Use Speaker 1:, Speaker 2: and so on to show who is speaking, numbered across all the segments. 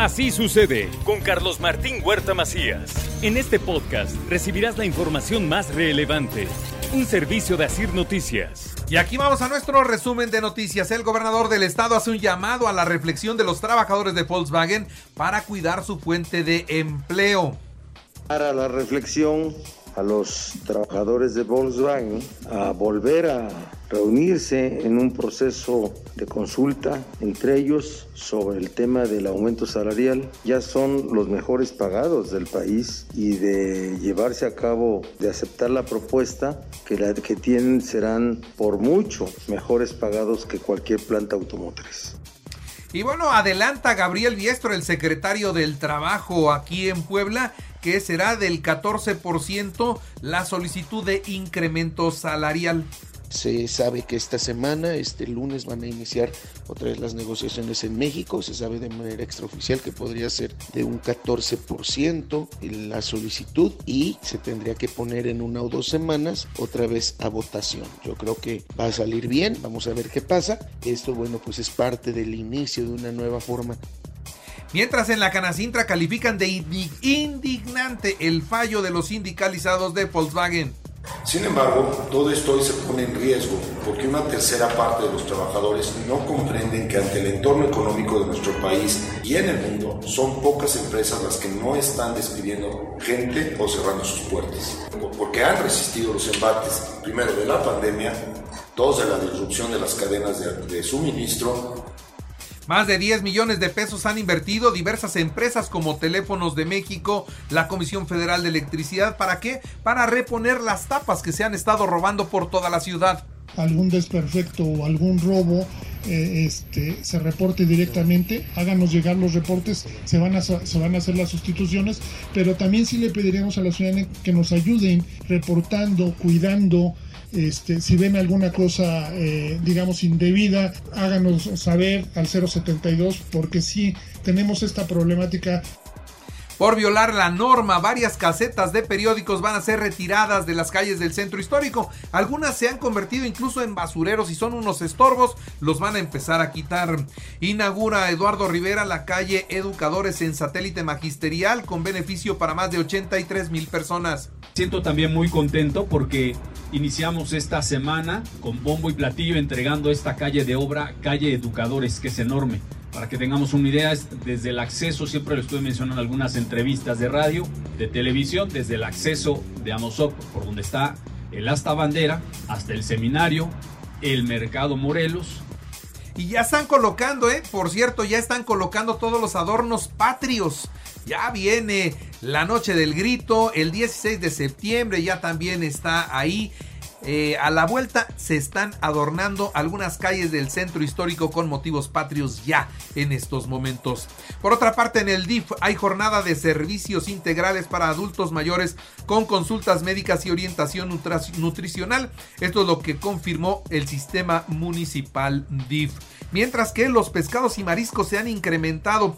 Speaker 1: Así sucede con Carlos Martín Huerta Macías. En este podcast recibirás la información más relevante. Un servicio de Asir Noticias.
Speaker 2: Y aquí vamos a nuestro resumen de noticias. El gobernador del estado hace un llamado a la reflexión de los trabajadores de Volkswagen para cuidar su fuente de empleo.
Speaker 3: Para la reflexión a los trabajadores de Volkswagen a volver a reunirse en un proceso de consulta entre ellos sobre el tema del aumento salarial. Ya son los mejores pagados del país y de llevarse a cabo, de aceptar la propuesta que la que tienen serán por mucho mejores pagados que cualquier planta automotriz.
Speaker 2: Y bueno, adelanta Gabriel Biestro, el secretario del Trabajo aquí en Puebla, que será del 14% la solicitud de incremento salarial.
Speaker 4: Se sabe que esta semana, este lunes, van a iniciar otra vez las negociaciones en México. Se sabe de manera extraoficial que podría ser de un 14% la solicitud y se tendría que poner en una o dos semanas otra vez a votación. Yo creo que va a salir bien. Vamos a ver qué pasa. Esto, bueno, pues es parte del inicio de una nueva forma
Speaker 2: Mientras en la Canacintra califican de indignante el fallo de los sindicalizados de Volkswagen.
Speaker 5: Sin embargo, todo esto hoy se pone en riesgo porque una tercera parte de los trabajadores no comprenden que ante el entorno económico de nuestro país y en el mundo son pocas empresas las que no están despidiendo gente o cerrando sus puertas, porque han resistido los embates, primero de la pandemia, dos de la disrupción de las cadenas de, de suministro
Speaker 2: más de 10 millones de pesos han invertido diversas empresas como Teléfonos de México, la Comisión Federal de Electricidad. ¿Para qué? Para reponer las tapas que se han estado robando por toda la ciudad.
Speaker 6: Algún desperfecto o algún robo eh, este, se reporte directamente, háganos llegar los reportes, se van, a, se van a hacer las sustituciones, pero también sí le pediremos a la ciudadanía que nos ayuden reportando, cuidando, este, si ven alguna cosa, eh, digamos, indebida, háganos saber al 072 porque sí tenemos esta problemática
Speaker 2: por violar la norma, varias casetas de periódicos van a ser retiradas de las calles del centro histórico. Algunas se han convertido incluso en basureros y son unos estorbos. Los van a empezar a quitar. Inaugura Eduardo Rivera la calle Educadores en satélite magisterial con beneficio para más de 83 mil personas.
Speaker 7: Siento también muy contento porque iniciamos esta semana con bombo y platillo entregando esta calle de obra, calle Educadores, que es enorme. Para que tengamos una idea, desde el acceso, siempre lo estuve mencionando en algunas entrevistas de radio, de televisión, desde el acceso de Amosop, por donde está el asta bandera, hasta el seminario, el mercado Morelos.
Speaker 2: Y ya están colocando, ¿eh? Por cierto, ya están colocando todos los adornos patrios. Ya viene la noche del grito, el 16 de septiembre ya también está ahí eh, a la vuelta se están adornando algunas calles del centro histórico con motivos patrios ya en estos momentos. Por otra parte, en el DIF hay jornada de servicios integrales para adultos mayores con consultas médicas y orientación nutricional. Esto es lo que confirmó el sistema municipal DIF. Mientras que los pescados y mariscos se han incrementado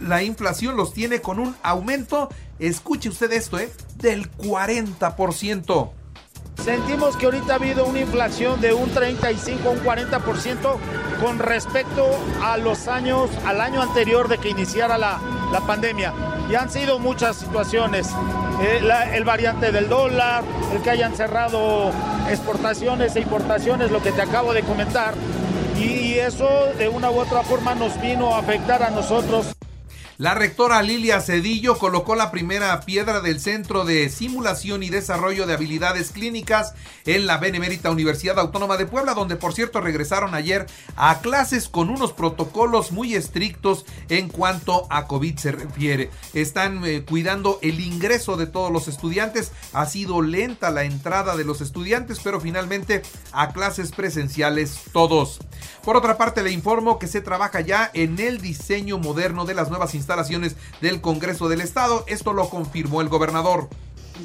Speaker 2: la inflación los tiene con un aumento, escuche usted esto, ¿eh? del 40%.
Speaker 8: Sentimos que ahorita ha habido una inflación de un 35 un 40% con respecto a los años, al año anterior de que iniciara la, la pandemia. Y han sido muchas situaciones. Eh, el variante del dólar, el que hayan cerrado exportaciones e importaciones, lo que te acabo de comentar. y eso de una u otra forma nos vino a afectar a nosotros.
Speaker 2: La rectora Lilia Cedillo colocó la primera piedra del Centro de Simulación y Desarrollo de Habilidades Clínicas en la Benemérita Universidad Autónoma de Puebla, donde por cierto regresaron ayer a clases con unos protocolos muy estrictos en cuanto a COVID se refiere. Están eh, cuidando el ingreso de todos los estudiantes. Ha sido lenta la entrada de los estudiantes, pero finalmente a clases presenciales todos. Por otra parte, le informo que se trabaja ya en el diseño moderno de las nuevas instalaciones del Congreso del Estado. Esto lo confirmó el gobernador.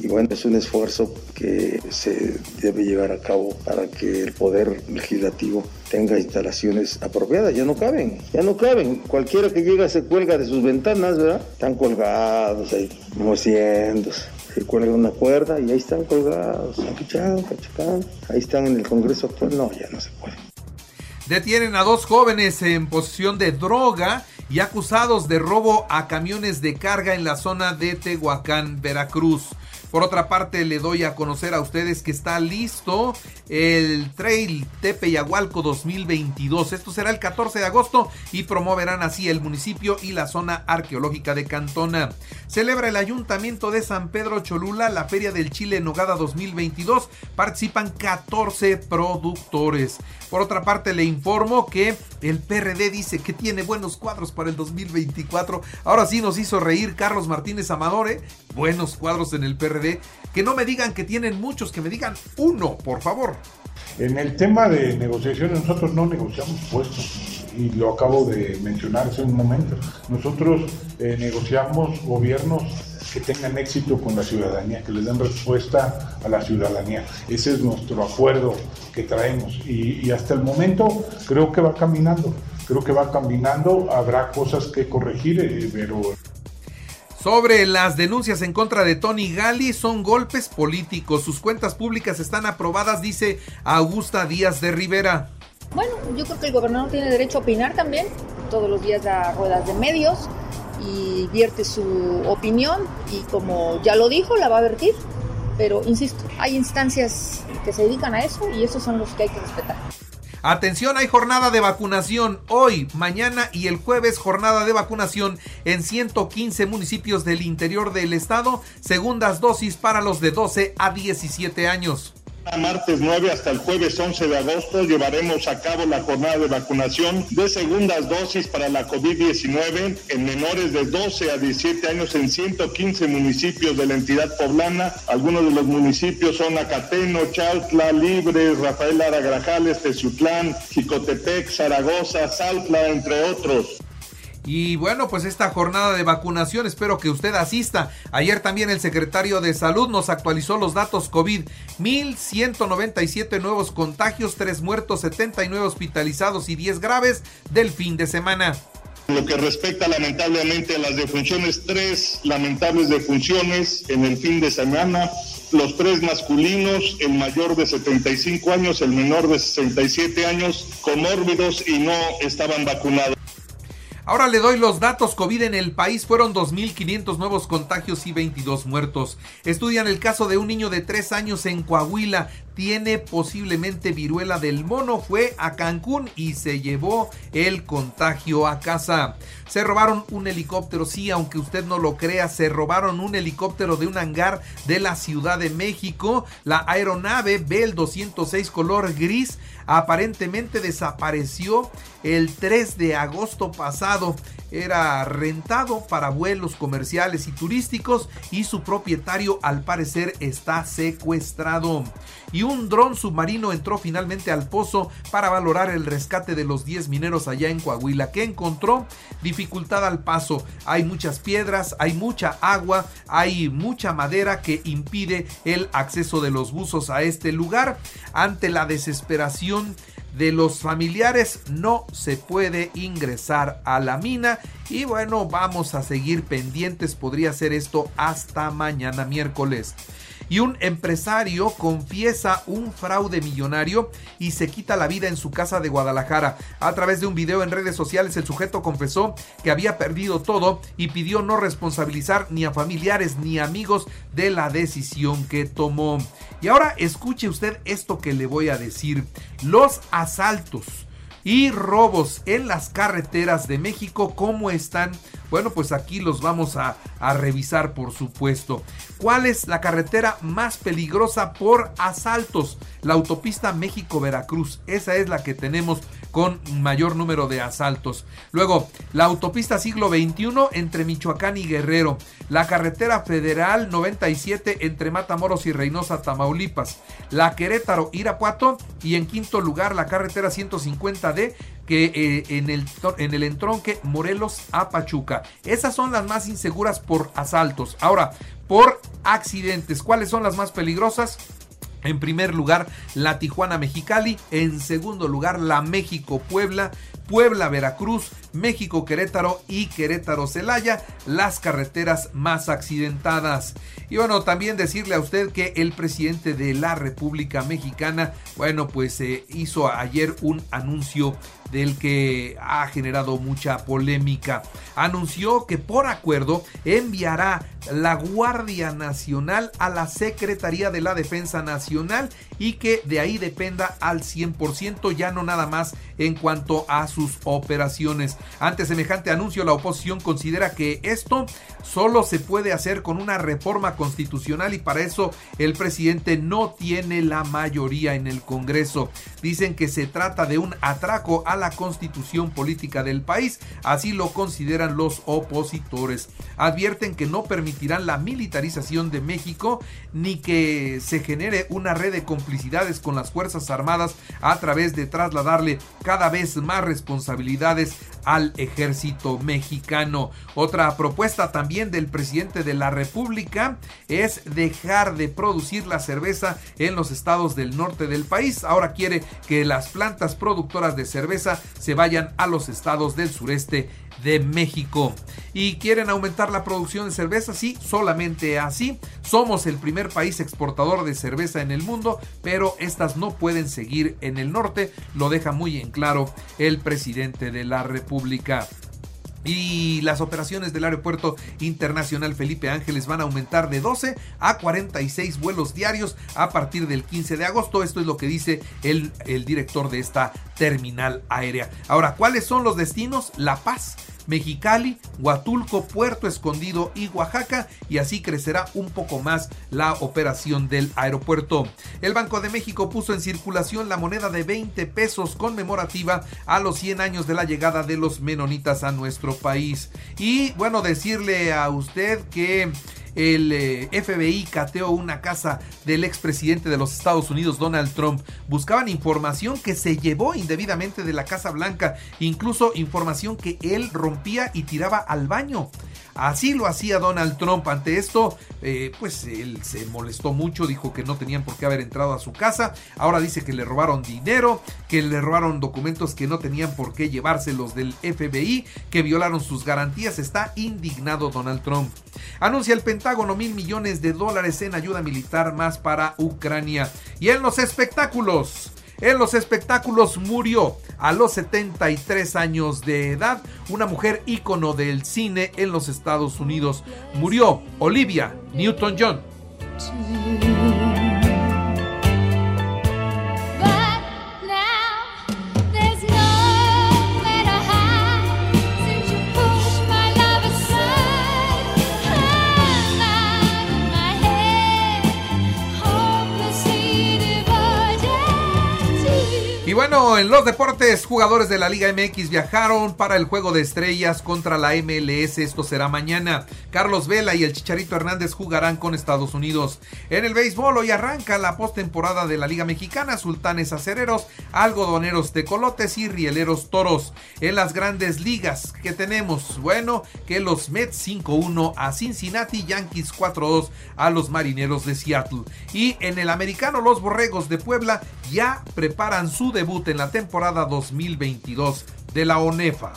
Speaker 3: Y bueno, es un esfuerzo que se debe llevar a cabo para que el Poder Legislativo tenga instalaciones apropiadas. Ya no caben, ya no caben. Cualquiera que llega se cuelga de sus ventanas, ¿verdad? Están colgados ahí, moviéndose. Se cuelga una cuerda y ahí están colgados, Ahí están en el Congreso actual. No, ya no se puede.
Speaker 2: Detienen a dos jóvenes en posesión de droga y acusados de robo a camiones de carga en la zona de Tehuacán, Veracruz. Por otra parte, le doy a conocer a ustedes que está listo el Trail Tepeyahualco 2022. Esto será el 14 de agosto y promoverán así el municipio y la zona arqueológica de Cantona. Celebra el Ayuntamiento de San Pedro Cholula la Feria del Chile Nogada 2022. Participan 14 productores. Por otra parte, le informo que el PRD dice que tiene buenos cuadros para el 2024. Ahora sí nos hizo reír Carlos Martínez Amadore. Buenos cuadros en el PRD. Que no me digan que tienen muchos, que me digan uno, por favor.
Speaker 9: En el tema de negociaciones, nosotros no negociamos puestos y lo acabo de mencionar hace un momento. Nosotros eh, negociamos gobiernos que tengan éxito con la ciudadanía, que les den respuesta a la ciudadanía. Ese es nuestro acuerdo que traemos y, hasta el momento creo que va caminando, creo que va caminando, habrá cosas que corregir, eh, pero...
Speaker 2: Sobre las denuncias en contra de Tony Gali son golpes políticos. Sus cuentas públicas están aprobadas, dice Augusta Díaz de Rivera.
Speaker 10: Bueno, yo creo que el gobernador tiene derecho a opinar también. Todos los días da ruedas de medios y vierte su opinión y como ya lo dijo, la va a vertir. Pero insisto, hay instancias que se dedican a eso y esos son los que hay que respetar.
Speaker 2: Atención, hay jornada de vacunación hoy, mañana y el jueves jornada de vacunación en 115 municipios del interior del estado, segundas dosis para los de 12 a 17 años
Speaker 11: martes 9 hasta el jueves 11 de agosto llevaremos a cabo la jornada de vacunación de segundas dosis para la COVID-19 en menores de 12 a 17 años en 115 municipios de la entidad poblana. Algunos de los municipios son Acateno, Chautla, Libre, Rafael Aragrajales, Teciutlán, Jicotepec, Zaragoza, Saltla, entre otros.
Speaker 2: Y bueno, pues esta jornada de vacunación espero que usted asista. Ayer también el secretario de Salud nos actualizó los datos COVID. 1.197 nuevos contagios, 3 muertos, 79 hospitalizados y 10 graves del fin de semana.
Speaker 11: Lo que respecta lamentablemente a las defunciones, tres lamentables defunciones en el fin de semana, los tres masculinos, el mayor de 75 años, el menor de 67 años, comórbidos y no estaban vacunados.
Speaker 2: Ahora le doy los datos COVID en el país. Fueron 2.500 nuevos contagios y 22 muertos. Estudian el caso de un niño de 3 años en Coahuila tiene posiblemente viruela del mono, fue a Cancún y se llevó el contagio a casa. Se robaron un helicóptero, sí, aunque usted no lo crea, se robaron un helicóptero de un hangar de la Ciudad de México. La aeronave Bell 206 color gris aparentemente desapareció el 3 de agosto pasado. Era rentado para vuelos comerciales y turísticos y su propietario al parecer está secuestrado. Y un dron submarino entró finalmente al pozo para valorar el rescate de los 10 mineros allá en Coahuila, que encontró dificultad al paso. Hay muchas piedras, hay mucha agua, hay mucha madera que impide el acceso de los buzos a este lugar. Ante la desesperación de los familiares no se puede ingresar a la mina. Y bueno vamos a seguir pendientes. Podría ser esto hasta mañana miércoles y un empresario confiesa un fraude millonario y se quita la vida en su casa de Guadalajara. A través de un video en redes sociales el sujeto confesó que había perdido todo y pidió no responsabilizar ni a familiares ni amigos de la decisión que tomó. Y ahora escuche usted esto que le voy a decir. Los asaltos y robos en las carreteras de México, ¿cómo están Bueno, pues aquí los vamos a, revisar, por supuesto. ¿Cuál es la carretera más peligrosa por asaltos? La autopista México-Veracruz. Esa es la que tenemos con mayor número de asaltos. Luego, la autopista siglo XXI entre Michoacán y Guerrero. La carretera federal 97 entre Matamoros y Reynosa, Tamaulipas. La Querétaro, Irapuato. Y en quinto lugar, la carretera 150D que eh, en, el, en el entronque Morelos a Pachuca. Esas son las más inseguras por asaltos. Ahora, por accidentes, ¿cuáles son las más peligrosas? En primer lugar, la Tijuana Mexicali. En segundo lugar, la México Puebla. Puebla Veracruz, México Querétaro y Querétaro Celaya, las carreteras más accidentadas. Y bueno, también decirle a usted que el presidente de la República Mexicana, bueno, pues eh, hizo ayer un anuncio del que ha generado mucha polémica. Anunció que por acuerdo enviará la Guardia Nacional a la Secretaría de la Defensa Nacional y que de ahí dependa al 100%, ya no nada más en cuanto a sus operaciones. Ante semejante anuncio, la oposición considera que esto solo se puede hacer con una reforma constitucional y para eso el presidente no tiene la mayoría en el Congreso. Dicen que se trata de un atraco a la constitución política del país, así lo consideran los opositores. Advierten que no permitirán la militarización de México ni que se genere una red de complicidades con las Fuerzas Armadas a través de trasladarle cada vez más responsabilidades al ejército mexicano. Otra propuesta también del presidente de la República es dejar de producir la cerveza en los estados del norte del país. Ahora quiere que las plantas productoras de cerveza se vayan a los estados del sureste de México. ¿Y quieren aumentar la producción de cerveza? Sí, solamente así. Somos el primer país exportador de cerveza en el mundo, pero estas no pueden seguir en el norte, lo deja muy en claro el presidente de la República. Y las operaciones del Aeropuerto Internacional Felipe Ángeles van a aumentar de 12 a 46 vuelos diarios a partir del 15 de agosto. Esto es lo que dice el, el director de esta terminal aérea. Ahora, ¿cuáles son los destinos? La Paz. Mexicali, Huatulco, Puerto Escondido y Oaxaca y así crecerá un poco más la operación del aeropuerto. El Banco de México puso en circulación la moneda de 20 pesos conmemorativa a los 100 años de la llegada de los menonitas a nuestro país. Y bueno, decirle a usted que el eh, FBI cateó una casa del expresidente de los Estados Unidos, Donald Trump. Buscaban información que se llevó indebidamente de la Casa Blanca, incluso información que él rompía y tiraba al baño. Así lo hacía Donald Trump. Ante esto, eh, pues él se molestó mucho, dijo que no tenían por qué haber entrado a su casa. Ahora dice que le robaron dinero, que le robaron documentos que no tenían por qué llevárselos del FBI, que violaron sus garantías. Está indignado Donald Trump. Anuncia el Pentágono mil millones de dólares en ayuda militar más para Ucrania. Y en los espectáculos. En los espectáculos murió a los 73 años de edad una mujer ícono del cine en los Estados Unidos. Murió Olivia Newton-John. Bueno, en los deportes, jugadores de la Liga MX viajaron para el juego de estrellas contra la MLS. Esto será mañana. Carlos Vela y el Chicharito Hernández jugarán con Estados Unidos. En el béisbol, hoy arranca la postemporada de la Liga Mexicana. Sultanes acereros, algodoneros tecolotes y rieleros toros. En las grandes ligas que tenemos, bueno, que los Mets 5-1 a Cincinnati, Yankees 4-2 a los marineros de Seattle. Y en el americano, los borregos de Puebla ya preparan su en la temporada 2022 de la ONEFA.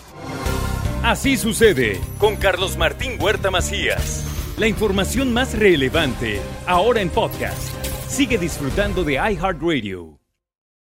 Speaker 1: Así sucede con Carlos Martín Huerta Macías. La información más relevante ahora en podcast. Sigue disfrutando de iHeartRadio.